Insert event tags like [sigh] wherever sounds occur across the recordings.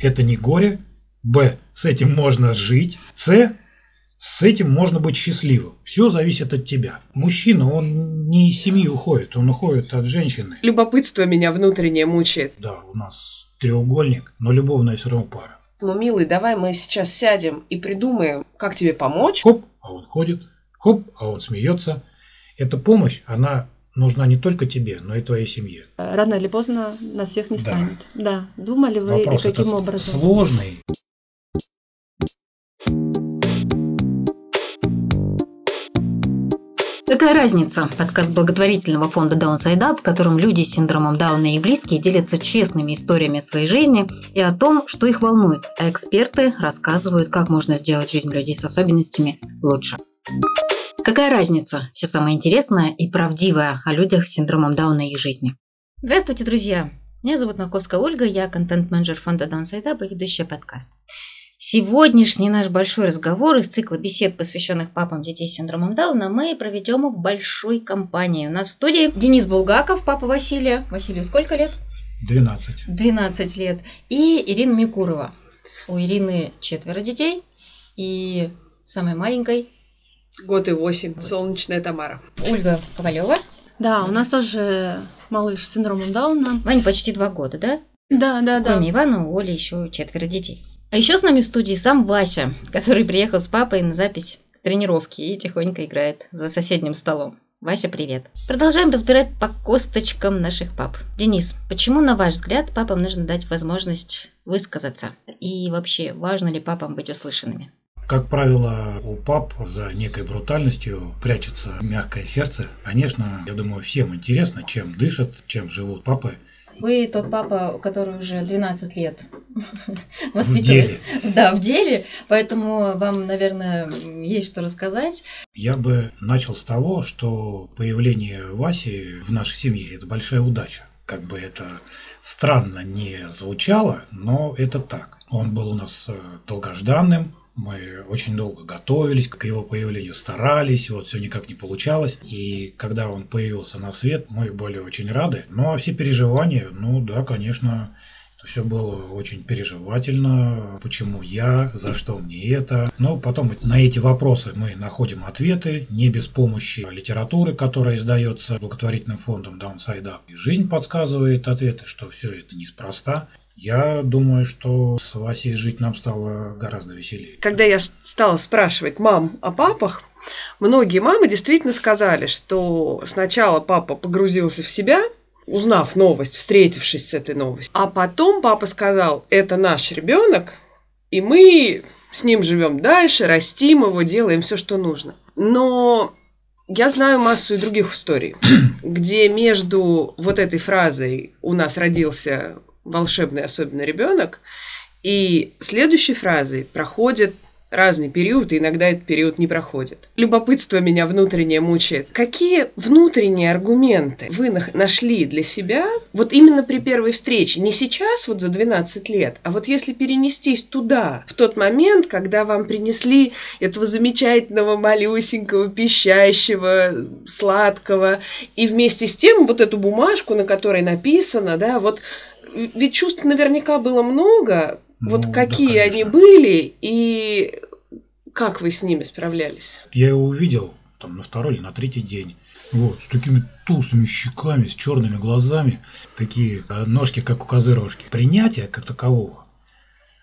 это не горе, Б, с этим можно жить, С, с этим можно быть счастливым. Все зависит от тебя. Мужчина, он не из семьи уходит, он уходит от женщины. Любопытство меня внутреннее мучает. Да, у нас треугольник, но любовная все равно пара. Ну, милый, давай мы сейчас сядем и придумаем, как тебе помочь. Хоп, а он ходит, хоп, а он смеется. Эта помощь, она нужна не только тебе, но и твоей семье. Рано или поздно нас всех не Да. станет. Да. Думали вы Вопрос и каким этот образом? сложный. Какая разница? Подкаст благотворительного фонда Downside Up, в котором люди с синдромом Дауна и близкие делятся честными историями своей жизни и о том, что их волнует, а эксперты рассказывают, как можно сделать жизнь людей с особенностями лучше. Какая разница? Все самое интересное и правдивое о людях с синдромом Дауна и их жизни. Здравствуйте, друзья! Меня зовут Маковская Ольга, я контент-менеджер фонда Downside Up и ведущая подкаст. Сегодняшний наш большой разговор из цикла бесед, посвященных папам детей с синдромом Дауна, мы проведем в большой компании. У нас в студии Денис Булгаков, папа Василия. Василию сколько лет? 12. 12 лет. И Ирина Микурова. У Ирины четверо детей. И самой маленькой Год и восемь. Солнечная Тамара. Ольга Ковалева. Да, у нас тоже малыш с синдромом Дауна. Ваня почти два года, да? Да, да, да. Кроме Ивана, у Оли еще четверо детей. А еще с нами в студии сам Вася, [laughs] который приехал с папой на запись с тренировки и тихонько играет за соседним столом. Вася, привет. Продолжаем разбирать по косточкам наших пап. Денис, почему, на ваш взгляд, папам нужно дать возможность высказаться? И вообще, важно ли папам быть услышанными? Как правило, у пап за некой брутальностью прячется мягкое сердце. Конечно, я думаю, всем интересно, чем дышат, чем живут папы Вы тот папа, который уже 12 лет [laughs] в деле. Да, в деле, поэтому вам, наверное, есть что рассказать. Я бы начал с того, что появление Васи в нашей семье – это большая удача. Как бы это странно не звучало, но это так. Он был у нас э, долгожданным, мы очень долго готовились к его появлению, старались, вот все никак не получалось. И когда он появился на свет, мы были очень рады. Ну а все переживания, ну да, конечно, все было очень переживательно. Почему я? За что мне это? Но потом на эти вопросы мы находим ответы, не без помощи литературы, которая издается благотворительным фондом Up. И жизнь подсказывает ответы, что все это неспроста. Я думаю, что с Васей жить нам стало гораздо веселее. Когда я стала спрашивать мам о папах, многие мамы действительно сказали, что сначала папа погрузился в себя, узнав новость, встретившись с этой новостью, а потом папа сказал, это наш ребенок, и мы с ним живем дальше, растим его, делаем все, что нужно. Но я знаю массу и других историй, [clears throat] где между вот этой фразой «у нас родился волшебный особенный ребенок» и следующей фразой проходит разный период, и иногда этот период не проходит. Любопытство меня внутреннее мучает. Какие внутренние аргументы вы нашли для себя вот именно при первой встрече? Не сейчас, вот за 12 лет, а вот если перенестись туда, в тот момент, когда вам принесли этого замечательного, малюсенького, пищащего, сладкого, и вместе с тем вот эту бумажку, на которой написано, да, вот ведь чувств наверняка было много, вот Ну, да, какие они конечно. были и как вы с ними справлялись? Я его увидел там на второй или на третий день. Вот, с такими толстыми щеками, с черными глазами, такие э, ножки, как у козы рожки. Принятие как такового,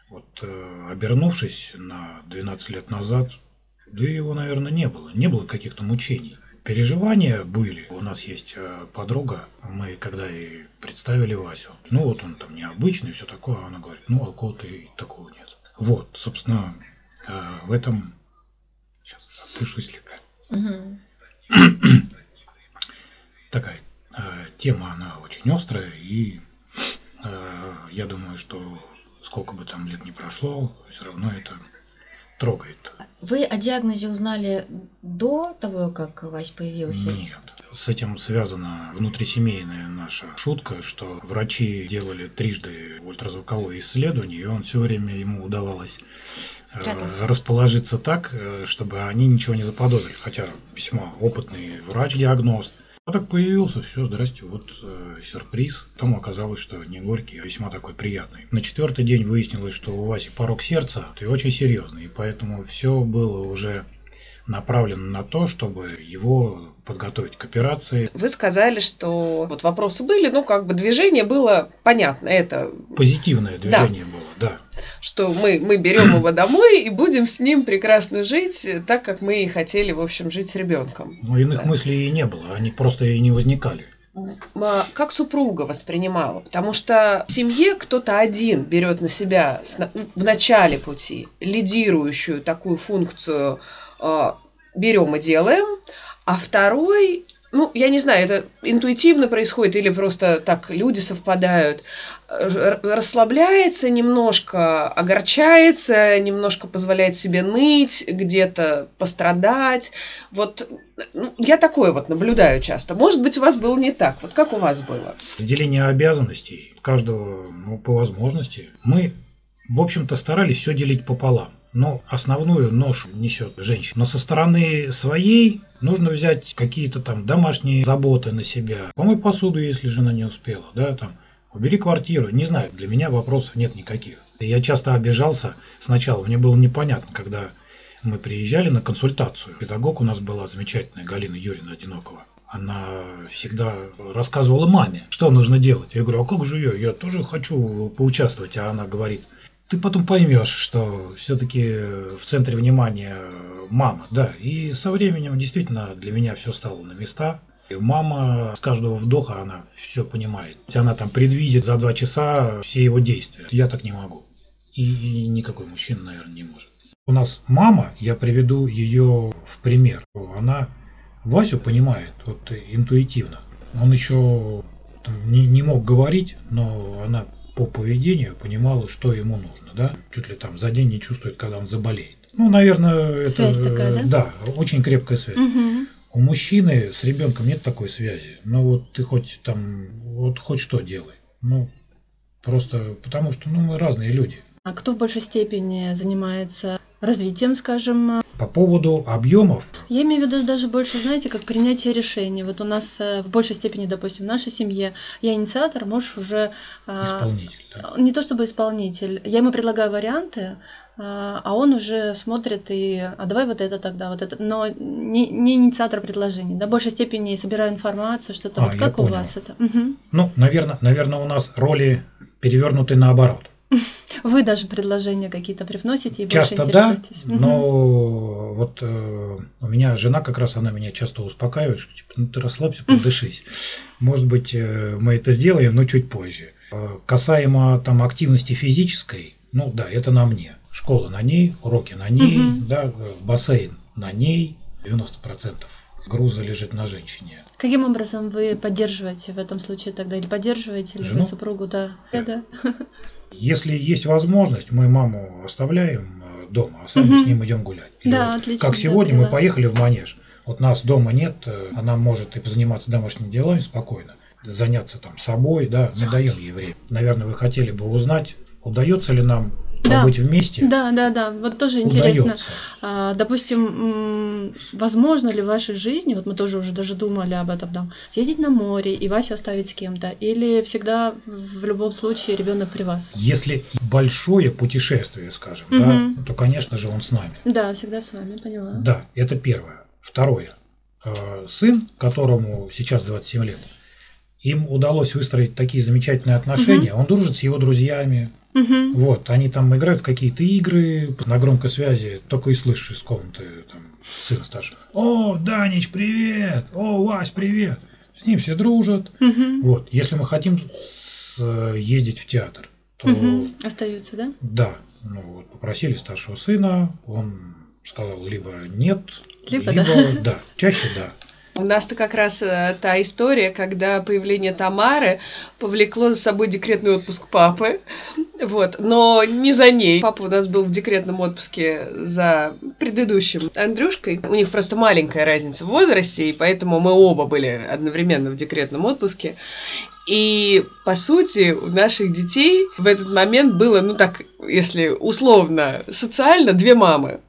вот э, обернувшись на 12 лет назад, да его, наверное, не было. Не было каких-то мучений. Переживания были. У нас есть э, подруга, мы когда и представили Васю, ну вот он там необычный, все такое, она говорит, ну а кого-то и такого нет. Вот, собственно, э, в этом... Сейчас опишу слегка. Такая э, тема, она очень острая, и я думаю, что сколько бы там лет ни прошло, все равно это трогает. Вы о диагнозе узнали до того, как Вась появился? Нет. С этим связана внутрисемейная наша шутка, что врачи делали трижды ультразвуковое исследование, и он все время ему удавалось э, Прятался. расположиться так, э, чтобы они ничего не заподозрили. Хотя весьма опытный врач-диагност. А так появился, все, здрасте, вот э, сюрприз. Там оказалось, что не горький, а весьма такой приятный. На четвертый день выяснилось, что у Васи порог сердца, и очень серьезный, и поэтому все было уже направлено на то, чтобы его подготовить к операции. Вы сказали, что вот вопросы были, ну, как бы движение было понятно. Это Позитивное движение было, да. что мы, мы берем его домой и будем с ним прекрасно жить, так как мы и хотели, в общем, жить с ребенком. Но иных Да. мыслей и не было, они просто и не возникали. А Как супруга воспринимала? Потому что в семье кто-то один берет на себя в начале пути лидирующую такую функцию э, берем и делаем, а второй, ну, я не знаю, это интуитивно происходит или просто так люди совпадают, расслабляется немножко, огорчается, немножко позволяет себе ныть, где-то пострадать. Вот ну, я такое вот наблюдаю часто. Может быть, у вас было не так. Вот как у вас было? Разделение обязанностей каждого ну, по возможности. Мы, в общем-то, старались все делить пополам. Но основную ношу несет женщина. Но со стороны своей нужно взять какие-то там домашние заботы на себя. Помой посуду, если жена не успела, да, там, убери квартиру. Не знаю, для меня вопросов нет никаких. Я часто обижался сначала, мне было непонятно, когда мы приезжали на консультацию. Педагог у нас была замечательная Галина Юрьевна Одинокова. Она всегда рассказывала маме, что нужно делать. Я говорю, а как же я? Я тоже хочу поучаствовать. А она говорит, ты потом поймешь, что все-таки в центре внимания мама, да. И со временем действительно для меня все стало на места. И мама с каждого вдоха, она все понимает. Она там предвидит за два часа все его действия. Я так не могу. И, никакой мужчина, наверное, не может. У нас мама, я приведу ее в пример. Она Васю понимает вот интуитивно. Он еще там, не, не мог говорить, но она по поведению понимала, что ему нужно, да? Чуть ли там за день не чувствует, когда он заболеет. Ну, наверное, это... Связь такая, да? Да, очень крепкая связь. Мгм. У мужчины с ребенком нет такой связи. Ну вот ты хоть там, вот хоть что делай. Ну, просто потому что ну, мы разные люди. А кто в большей степени занимается развитием, скажем, По поводу объемов, Я имею в виду даже больше, знаете, как принятие решений. Вот у нас э, в большей степени, допустим, в нашей семье я инициатор, муж уже а, исполнитель. да. не то чтобы исполнитель. Я ему предлагаю варианты, а а он уже смотрит и а давай вот это тогда, вот это. Но не, не инициатор предложений. Да, в большей степени собираю информацию, что-то. А, вот как у понял. вас это? Мгм. Ну, наверное, наверное, у нас роли перевернуты наоборот. [laughs] Вы даже предложения какие-то привносите и Часто больше да, интересуетесь. Мгм. но вот э, у меня жена как раз, она меня часто успокаивает, что типа, ну ты расслабься, подышись. Может быть, э, мы это сделаем, но чуть позже. Э, Касаемо там активности физической, ну да, это на мне. Школа на ней, уроки на ней, Мгм. да, э, бассейн на ней, 90% груза лежит на женщине. Каким образом вы поддерживаете в этом случае тогда? Или поддерживаете ли Жену? вы супругу? Да. Да. да. [laughs] Если есть возможность, мы маму оставляем э, дома, а сами Мгм. с ним идем гулять. Или Да, вот отлично, Как да, сегодня мы поняла. поехали в манеж. Вот нас дома нет, э, она может и позаниматься домашними делами спокойно, заняться там собой, да, мы даем ей время. Наверное, вы хотели бы узнать, удается ли нам Да. побыть вместе? Да, да, да. Вот тоже интересно. А, Допустим, возможно ли в вашей жизни, вот мы тоже уже даже думали об этом, там, съездить на море и Васю оставить с кем-то, или всегда в любом случае ребенок при вас? Если большое путешествие, скажем, Мгм. да, то, конечно же, он с нами. Да, всегда с вами, поняла. Да, это первое. Второе. Э, Сын, которому сейчас 27 лет, им удалось выстроить такие замечательные отношения. Он дружит с его друзьями. Мгм. Вот, они там играют в какие-то игры на громкой связи, только и слышишь из комнаты там, сын старший. О, Данич, привет! О, Вась, привет! С ним все дружат. Мгм. Вот, если мы хотим с- ездить в театр, то Мгм. Остаются, да? да, ну вот попросили старшего сына, он сказал либо нет, Либо да. Чаще да. У нас-то как раз э, та история, когда появление Тамары повлекло за собой декретный отпуск папы. Вот, но не за ней. Папа у нас был в декретном отпуске за предыдущим Андрюшкой. У них просто маленькая разница в возрасте, и поэтому мы оба были одновременно в декретном отпуске. И, по сути, у наших детей в этот момент было, ну так, если условно, социально, две мамы.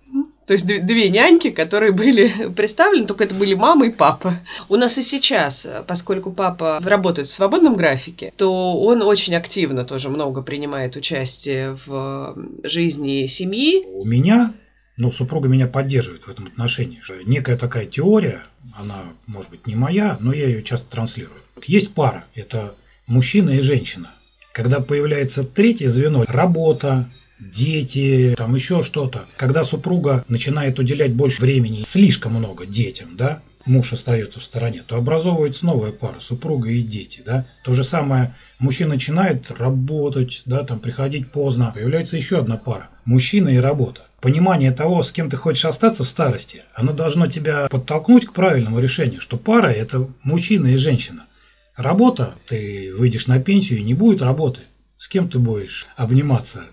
То есть две няньки, которые были [laughs] представлены, только это были мама и папа. У нас и сейчас, поскольку папа работает в свободном графике, то он очень активно тоже много принимает участие в жизни семьи. У меня, ну, супруга меня поддерживает в этом отношении. Что некая такая теория, она, может быть, не моя, но я ее часто транслирую. Есть пара, это мужчина и женщина. Когда появляется третье звено, работа, дети, там еще что-то. Когда супруга начинает уделять больше времени, слишком много детям, да, муж остается в стороне, то образовывается новая пара, супруга и дети, да. То же самое, мужчина начинает работать, да, там приходить поздно, появляется еще одна пара, мужчина и работа. Понимание того, с кем ты хочешь остаться в старости, оно должно тебя подтолкнуть к правильному решению, что пара – это мужчина и женщина. Работа, ты выйдешь на пенсию и не будет работы. С кем ты будешь обниматься?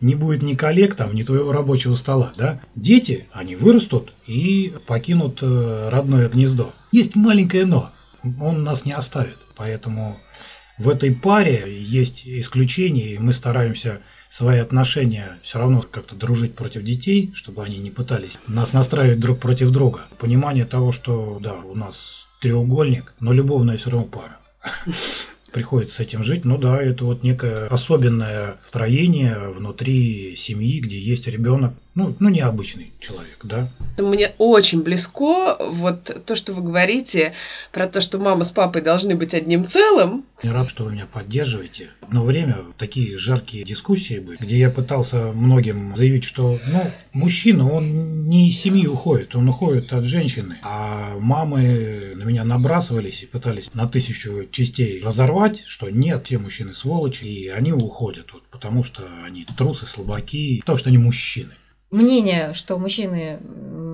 Не будет ни коллег там, ни твоего рабочего стола, да? Дети, они вырастут и покинут э, родное гнездо. Есть маленькое но, он нас не оставит, поэтому в этой паре есть исключения, и мы стараемся свои отношения все равно как-то дружить против детей, чтобы они не пытались нас настраивать друг против друга. Понимание того, что да, у нас треугольник, но любовная все равно пара приходится с этим жить. Ну да, это вот некое особенное строение внутри семьи, где есть ребенок, ну, ну необычный человек, да. Мне очень близко вот то, что вы говорите про то, что мама с папой должны быть одним целым. Я рад, что вы меня поддерживаете. Одно время такие жаркие дискуссии были, где я пытался многим заявить, что ну, мужчина, он не из семьи уходит, он уходит от женщины. А мамы на меня набрасывались и пытались на тысячу частей разорвать, что нет, те мужчины сволочи, и они уходят, вот, потому что они трусы, слабаки, потому что они мужчины мнение, что мужчины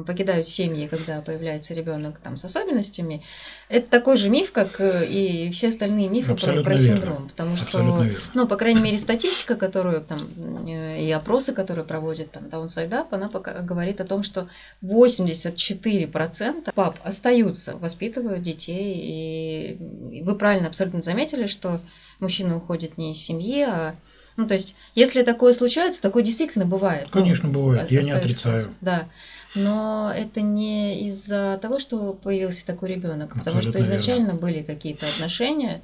покидают семьи, когда появляется ребенок там с особенностями, это такой же миф, как э, и все остальные мифы про, про синдром. Потому что, ну, по крайней мере, статистика, которую там э, и опросы, которые проводят там Downside Up, она пока говорит о том, что 84% пап остаются, воспитывают детей. И вы правильно абсолютно заметили, что мужчина уходит не из семьи, а ну, то есть, если такое случается, такое действительно бывает. Ну, Конечно, ну, бывает, я не отрицаю. Да. Но это не из-за того, что появился такой ребенок, потому что изначально верно. были какие-то отношения,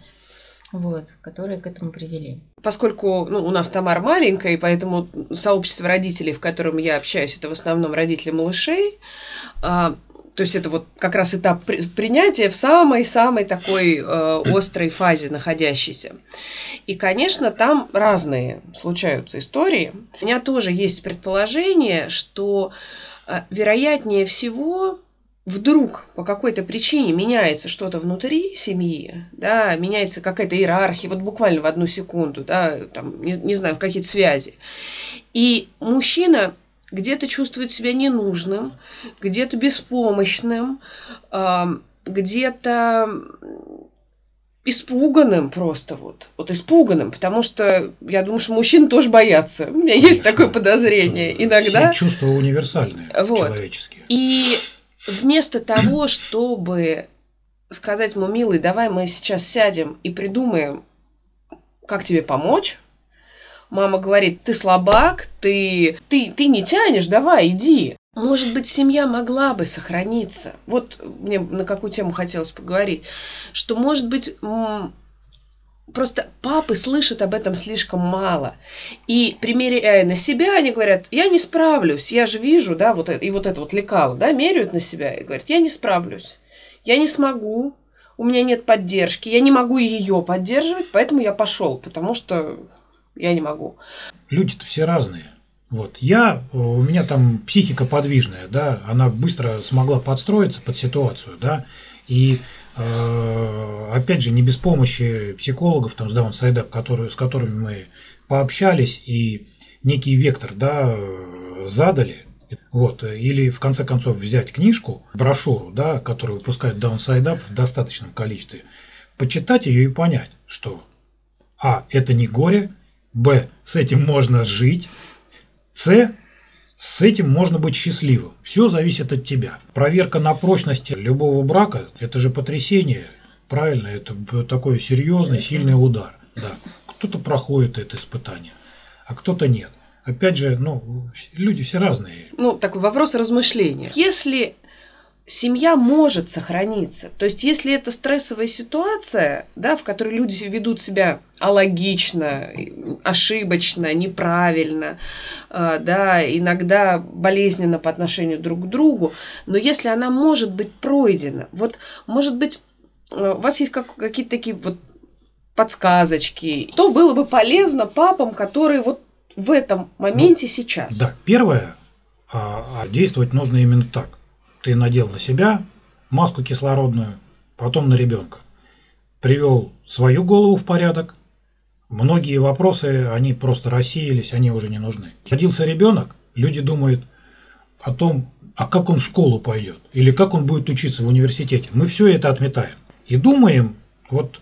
вот, которые к этому привели. Поскольку ну, у нас Тамар маленькая, и поэтому сообщество родителей, в котором я общаюсь, это в основном родители малышей, а, то есть это вот как раз этап принятия в самой-самой такой э, острой фазе находящейся. И, конечно, там разные случаются истории. У меня тоже есть предположение, что э, вероятнее всего вдруг по какой-то причине меняется что-то внутри семьи, да, меняется какая-то иерархия, вот буквально в одну секунду, да, там, не, не знаю, какие-то связи. И мужчина где-то чувствует себя ненужным, где-то беспомощным, где-то испуганным просто вот. Вот испуганным, потому что я думаю, что мужчин тоже боятся. У меня Конечно. есть такое подозрение. Иногда... Все чувства универсальные, вот. человеческие. И вместо того, [clears throat] чтобы сказать ему, милый, давай мы сейчас сядем и придумаем, как тебе помочь, Мама говорит, ты слабак, ты, ты, ты не тянешь, давай, иди. Может быть, семья могла бы сохраниться. Вот мне на какую тему хотелось поговорить. Что, может быть, просто папы слышат об этом слишком мало. И примеряя на себя, они говорят, я не справлюсь, я же вижу, да, вот это, и вот это вот лекало, да, меряют на себя и говорят, я не справлюсь, я не смогу, у меня нет поддержки, я не могу ее поддерживать, поэтому я пошел, потому что я не могу. Люди-то все разные. Вот. Я, у меня там психика подвижная, да, она быстро смогла подстроиться под ситуацию, да, и э, опять же, не без помощи психологов, там, с даунсайда, которые, с которыми мы пообщались и некий вектор, да, задали, вот, или в конце концов взять книжку, брошюру, да, которую выпускает Downside Up в достаточном количестве, почитать ее и понять, что А. Это не горе, Б. С этим можно жить. С. С этим можно быть счастливым. Все зависит от тебя. Проверка на прочность любого брака – это же потрясение. Правильно, это такой серьезный, сильный удар. Да. Кто-то проходит это испытание, а кто-то нет. Опять же, ну, люди все разные. Ну, такой вопрос размышления. Если семья может сохраниться. То есть, если это стрессовая ситуация, да, в которой люди ведут себя алогично, ошибочно, неправильно, э, да, иногда болезненно по отношению друг к другу, но если она может быть пройдена, вот, может быть, э, у вас есть как, какие-то такие вот подсказочки, то было бы полезно папам, которые вот в этом моменте ну, сейчас. Да, первое, а, а действовать нужно именно так ты надел на себя маску кислородную, потом на ребенка. Привел свою голову в порядок. Многие вопросы, они просто рассеялись, они уже не нужны. Родился ребенок, люди думают о том, а как он в школу пойдет, или как он будет учиться в университете. Мы все это отметаем. И думаем, вот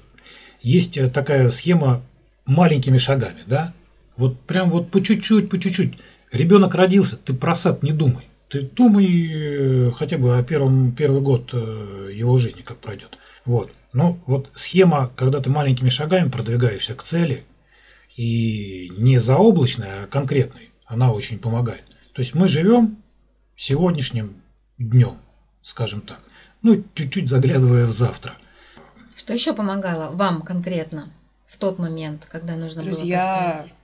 есть такая схема маленькими шагами, да? Вот прям вот по чуть-чуть, по чуть-чуть. Ребенок родился, ты про сад не думай. Ты думай э, хотя бы о первом, первый год э, его жизни, как пройдет. Вот. Ну, вот схема, когда ты маленькими шагами продвигаешься к цели, и не заоблачная, а конкретной, она очень помогает. То есть мы живем сегодняшним днем, скажем так. Ну, чуть-чуть заглядывая в завтра. Что еще помогало вам конкретно в тот момент, когда нужно Друзья, было поставить?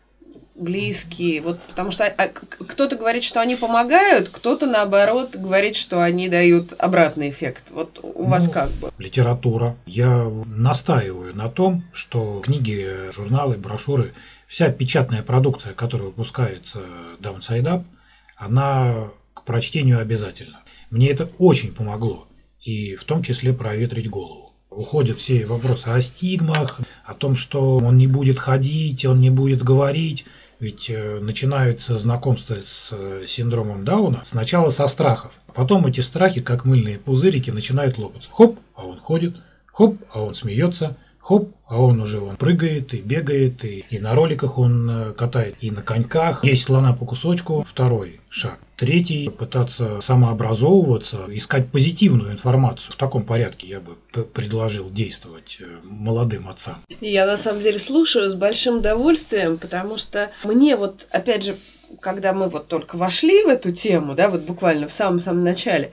Близкие, вот потому что а, кто-то говорит, что они помогают, кто-то наоборот говорит, что они дают обратный эффект. Вот у ну, вас как бы? Литература. Я настаиваю на том, что книги, журналы, брошюры, вся печатная продукция, которая выпускается Downside Up, она к прочтению обязательно. Мне это очень помогло, и в том числе проветрить голову уходят все вопросы о стигмах, о том, что он не будет ходить, он не будет говорить. Ведь э, начинается знакомство с э, синдромом Дауна сначала со страхов. Потом эти страхи, как мыльные пузырики, начинают лопаться. Хоп, а он ходит, хоп, а он смеется, хоп, а он уже он прыгает и бегает, и, и на роликах он э, катает, и на коньках. Есть слона по кусочку. Второй шаг. Третий – пытаться самообразовываться, искать позитивную информацию. В таком порядке я бы предложил действовать э, молодым отцам. Я на самом деле слушаю с большим удовольствием, потому что мне вот, опять же, когда мы вот только вошли в эту тему, да, вот буквально в самом-самом начале,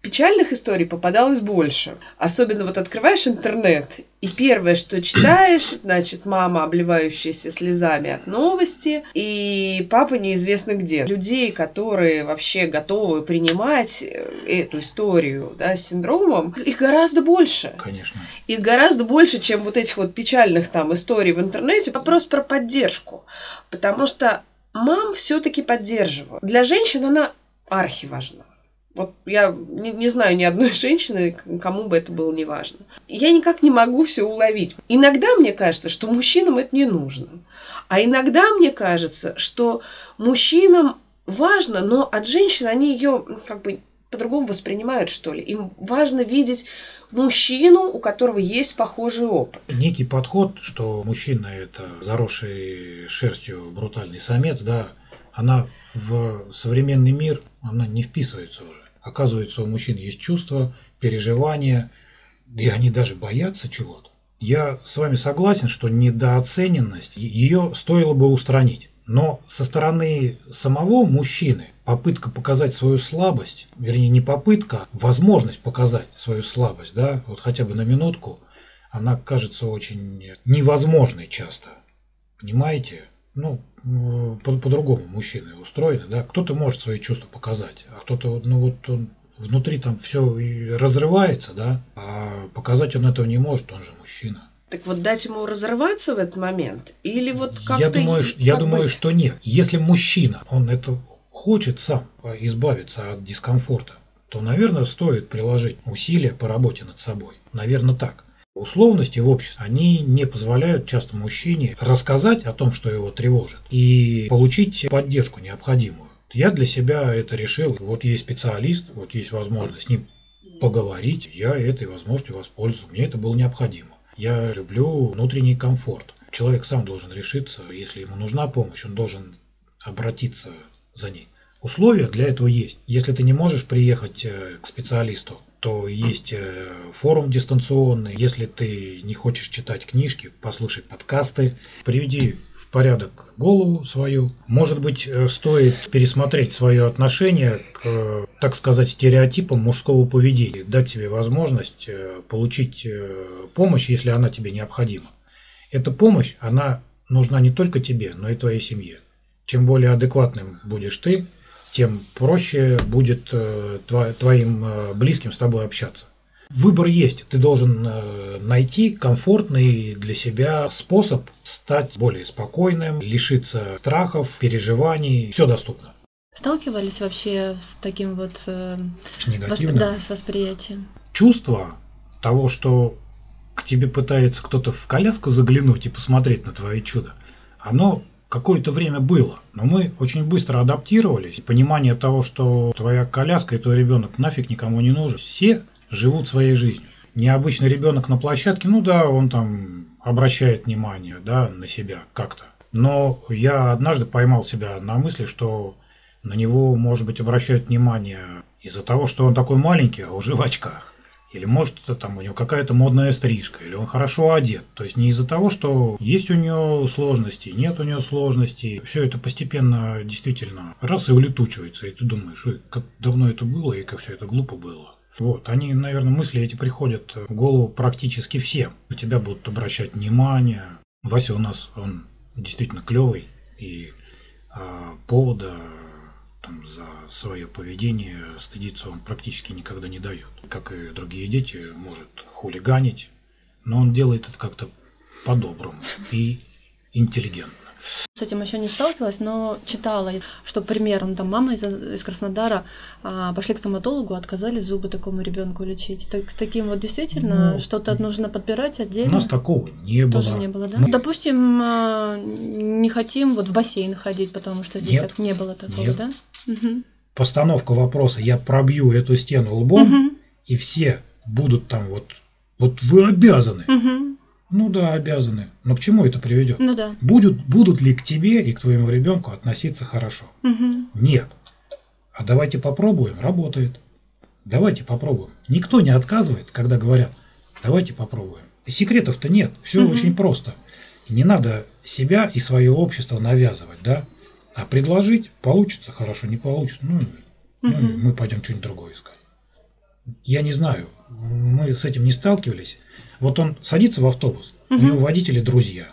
печальных историй попадалось больше. Особенно вот открываешь интернет, и первое, что читаешь, [clears throat] значит, мама, обливающаяся слезами от новости, и папа неизвестно где. Людей, которые вообще готовы принимать э, эту историю да, с синдромом, их гораздо больше. Конечно. Их гораздо больше, чем вот этих вот печальных там историй в интернете. Вопрос про поддержку. Потому что мам все-таки поддерживаю. Для женщин она архи важна. Вот я не, не знаю ни одной [laughs] женщины, кому бы это было не важно. Я никак не могу все уловить. Иногда мне кажется, что мужчинам это не нужно. А иногда мне кажется, что мужчинам важно, но от женщин они ее как бы по-другому воспринимают, что ли. Им важно видеть мужчину, у которого есть похожий опыт. Некий подход, что мужчина это заросший шерстью брутальный самец, да, она в современный мир, она не вписывается уже. Оказывается, у мужчин есть чувства, переживания, и они даже боятся чего-то. Я с вами согласен, что недооцененность, ее стоило бы устранить. Но со стороны самого мужчины попытка показать свою слабость, вернее не попытка, а возможность показать свою слабость, да, вот хотя бы на минутку, она кажется очень невозможной часто. Понимаете? Ну, по- по-другому мужчины устроены, да, кто-то может свои чувства показать, а кто-то, ну вот он внутри там все разрывается, да, а показать он этого не может, он же мужчина. Так вот дать ему разрываться в этот момент? Или вот как-то... Я думаю, я думаю что нет. Если мужчина, он это хочет сам избавиться от дискомфорта, то, наверное, стоит приложить усилия по работе над собой. Наверное, так. Условности в обществе, они не позволяют часто мужчине рассказать о том, что его тревожит, и получить поддержку необходимую. Я для себя это решил. Вот есть специалист, вот есть возможность с ним поговорить. Я этой возможностью воспользовался. Мне это было необходимо. Я люблю внутренний комфорт. Человек сам должен решиться, если ему нужна помощь, он должен обратиться за ней. Условия для этого есть. Если ты не можешь приехать э, к специалисту, то есть э, форум дистанционный. Если ты не хочешь читать книжки, послушай подкасты, приведи в порядок голову свою. Может быть, э, стоит пересмотреть свое отношение к, так сказать, стереотипам мужского поведения, дать себе возможность э, получить э, помощь, если она тебе необходима. Эта помощь, она нужна не только тебе, но и твоей семье. Чем более адекватным будешь ты, тем проще будет твоим близким с тобой общаться. Выбор есть. Ты должен э, найти комфортный для себя способ стать более спокойным, лишиться страхов, переживаний. Все доступно. Сталкивались вообще с таким вот э, с. Да, с восприятием. Чувство того, что к тебе пытается кто-то в коляску заглянуть и посмотреть на твое чудо, оно какое-то время было, но мы очень быстро адаптировались. Понимание того, что твоя коляска и твой ребенок нафиг никому не нужен. Все живут своей жизнью. Необычный ребенок на площадке, ну да, он там обращает внимание да, на себя как-то. Но я однажды поймал себя на мысли, что на него, может быть, обращают внимание из-за того, что он такой маленький, а уже в очках. Или может это там у него какая-то модная стрижка, или он хорошо одет. То есть не из-за того, что есть у него сложности, нет у него сложностей. Все это постепенно действительно раз и улетучивается. И ты думаешь, ой, как давно это было и как все это глупо было. Вот, они, наверное, мысли эти приходят в голову практически всем. На тебя будут обращать внимание. Вася у нас, он действительно клевый, и а, повода там, за свое поведение стыдиться он практически никогда не дает. Как и другие дети, может хулиганить, но он делает это как-то по-доброму и интеллигентно. С этим еще не сталкивалась, но читала, что, к примеру, там мама из, из Краснодара а, пошли к стоматологу, отказали зубы такому ребенку лечить. Так, с таким вот действительно ну, что-то нужно подбирать отдельно. У нас такого не было. Тоже не было, да? Мы... Допустим, а, не хотим вот в бассейн ходить, потому что здесь нет, так не было такого, нет. да? Угу. Постановка вопроса, я пробью эту стену лбом, угу. и все будут там вот, вот вы обязаны. Угу. Ну да, обязаны. Но к чему это приведет? Ну да. Будут, будут ли к тебе и к твоему ребенку относиться хорошо? Угу. Нет. А давайте попробуем, работает. Давайте попробуем. Никто не отказывает, когда говорят, давайте попробуем. Секретов-то нет, все угу. очень просто. Не надо себя и свое общество навязывать, да? А предложить получится хорошо, не получится, ну, угу. ну мы пойдем что-нибудь другое искать. Я не знаю, мы с этим не сталкивались. Вот он садится в автобус, угу. у него водители друзья.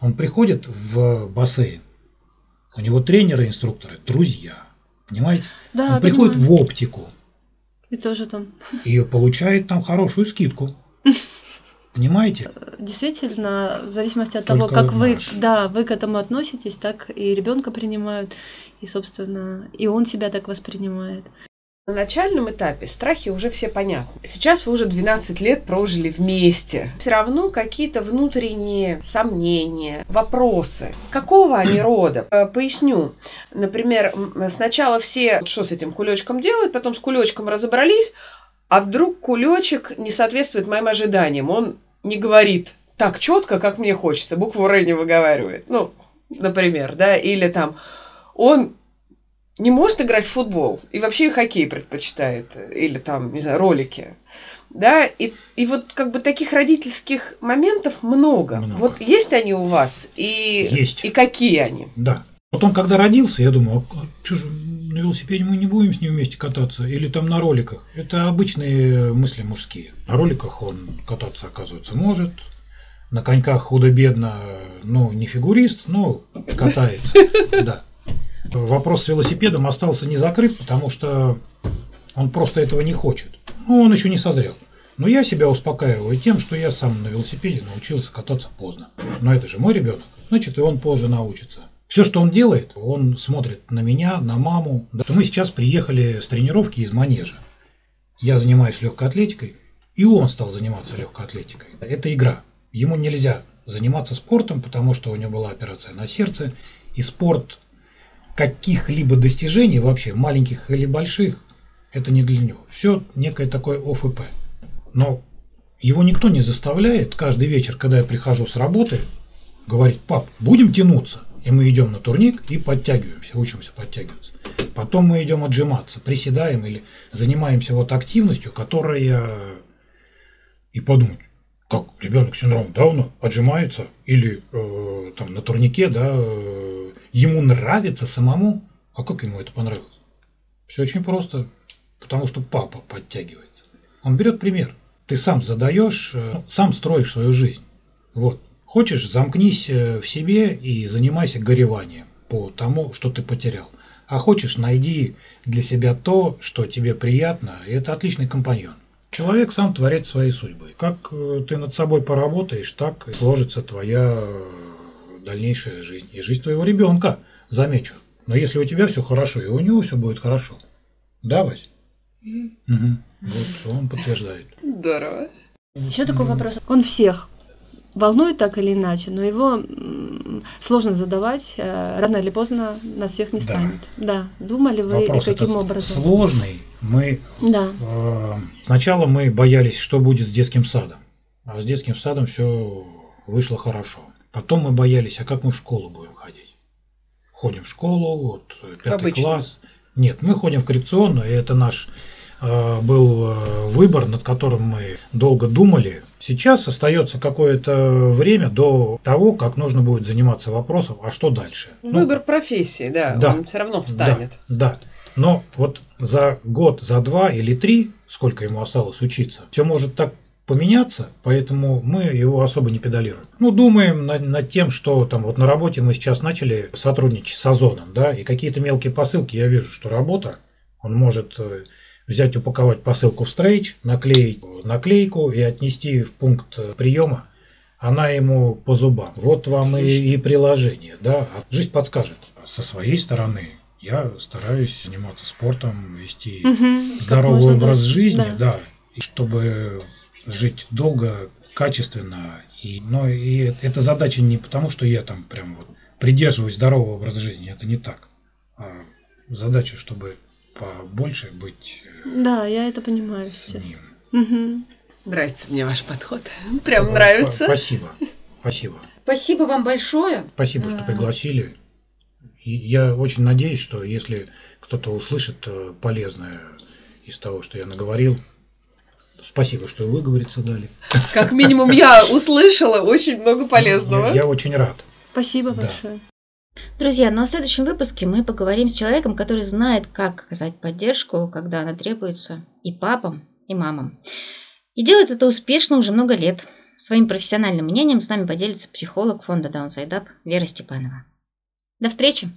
Он приходит в бассейн, у него тренеры, инструкторы, друзья. Понимаете? Да, он приходит в оптику. И тоже там. И получает там хорошую скидку. [laughs] Понимаете? Действительно, в зависимости от Только того, как вы, да, вы к этому относитесь, так и ребенка принимают, и, собственно, и он себя так воспринимает. На начальном этапе страхи уже все понятны. Сейчас вы уже 12 лет прожили вместе. Все равно какие-то внутренние сомнения, вопросы. Какого они [clears throat] рода? Э, поясню. Например, сначала все, что с этим кулечком делают, потом с кулечком разобрались, а вдруг кулечек не соответствует моим ожиданиям. Он не говорит так четко, как мне хочется. Букву Р не выговаривает. Ну, например, да, или там он не может играть в футбол и вообще хоккей предпочитает, или там, не знаю, ролики. Да, и, и вот как бы таких родительских моментов много. много. Вот есть они у вас, и, есть. и какие они? Да. Вот он когда родился, я думаю, а что же, на велосипеде мы не будем с ним вместе кататься, или там на роликах. Это обычные мысли мужские. На роликах он кататься, оказывается, может. На коньках худо-бедно, ну, не фигурист, но катается. [laughs] Да вопрос с велосипедом остался не закрыт, потому что он просто этого не хочет. Ну, он еще не созрел. Но я себя успокаиваю тем, что я сам на велосипеде научился кататься поздно. Но это же мой ребенок, значит и он позже научится. Все, что он делает, он смотрит на меня, на маму. Мы сейчас приехали с тренировки из манежа. Я занимаюсь легкой атлетикой, и он стал заниматься легкой атлетикой. Это игра. Ему нельзя заниматься спортом, потому что у него была операция на сердце, и спорт каких-либо достижений вообще, маленьких или больших, это не для него. Все некое такое ОФП. Но его никто не заставляет каждый вечер, когда я прихожу с работы, говорить, пап, будем тянуться. И мы идем на турник и подтягиваемся, учимся подтягиваться. Потом мы идем отжиматься, приседаем или занимаемся вот активностью, которая и подумать, как ребенок с синдромом Дауна отжимается или э, там на турнике, да, э, ему нравится самому, а как ему это понравилось? Все очень просто, потому что папа подтягивается. Он берет пример. Ты сам задаешь, э, сам строишь свою жизнь. Вот. Хочешь, замкнись э, в себе и занимайся гореванием по тому, что ты потерял. А хочешь, найди для себя то, что тебе приятно, и это отличный компаньон. Человек сам творит свои судьбы. Как э, ты над собой поработаешь, так и сложится твоя э, дальнейшая жизнь. И жизнь твоего ребенка, замечу. Но если у тебя все хорошо, и у него все будет хорошо. Да, Вась? Угу. Вот он подтверждает. Здорово. Еще такой вопрос. Он всех волнует так или иначе, но его сложно задавать. Э, рано или поздно нас всех не станет. Да. Думали вы Вопрос и каким образом? Сложный. Мы да. э, сначала мы боялись, что будет с детским садом. А с детским садом все вышло хорошо. Потом мы боялись, а как мы в школу будем ходить? Ходим в школу, вот пятый Обычно. класс. Нет, мы ходим в коррекционную, и это наш был э, выбор, над которым мы долго думали. Сейчас остается какое-то время до того, как нужно будет заниматься вопросом, а что дальше. Ну, Выбор ну, профессии, да, да, он все равно встанет. Да, да. Но вот за год, за два или три, сколько ему осталось учиться, все может так поменяться, поэтому мы его особо не педалируем. Ну, думаем над, над тем, что там вот на работе мы сейчас начали сотрудничать с Озоном, да, и какие-то мелкие посылки, я вижу, что работа, он может э, взять, упаковать посылку в стрейч, наклеить наклейку и отнести в пункт приема, она ему по зубам. Вот вам и, и приложение, да. А жизнь подскажет. Со своей стороны я стараюсь заниматься спортом, вести угу, здоровый образ дольше. жизни, да. да, и чтобы жить долго, качественно. И, но и эта задача не потому, что я там прям вот придерживаюсь здорового образа жизни, это не так. А задача, чтобы побольше быть да, я это понимаю сейчас. Угу. Нравится мне ваш подход. [laughs] Прям Спасибо. нравится. Спасибо. Спасибо. Спасибо вам большое. Спасибо, что пригласили. И я очень надеюсь, что если кто-то услышит э, полезное из того, что я наговорил, спасибо, что вы говорится дали. Как минимум я услышала очень много полезного. Я, я очень рад. Спасибо да. большое. Друзья, ну а в следующем выпуске мы поговорим с человеком, который знает, как оказать поддержку, когда она требуется и папам, и мамам. И делает это успешно уже много лет. Своим профессиональным мнением с нами поделится психолог фонда Downside Up Вера Степанова. До встречи!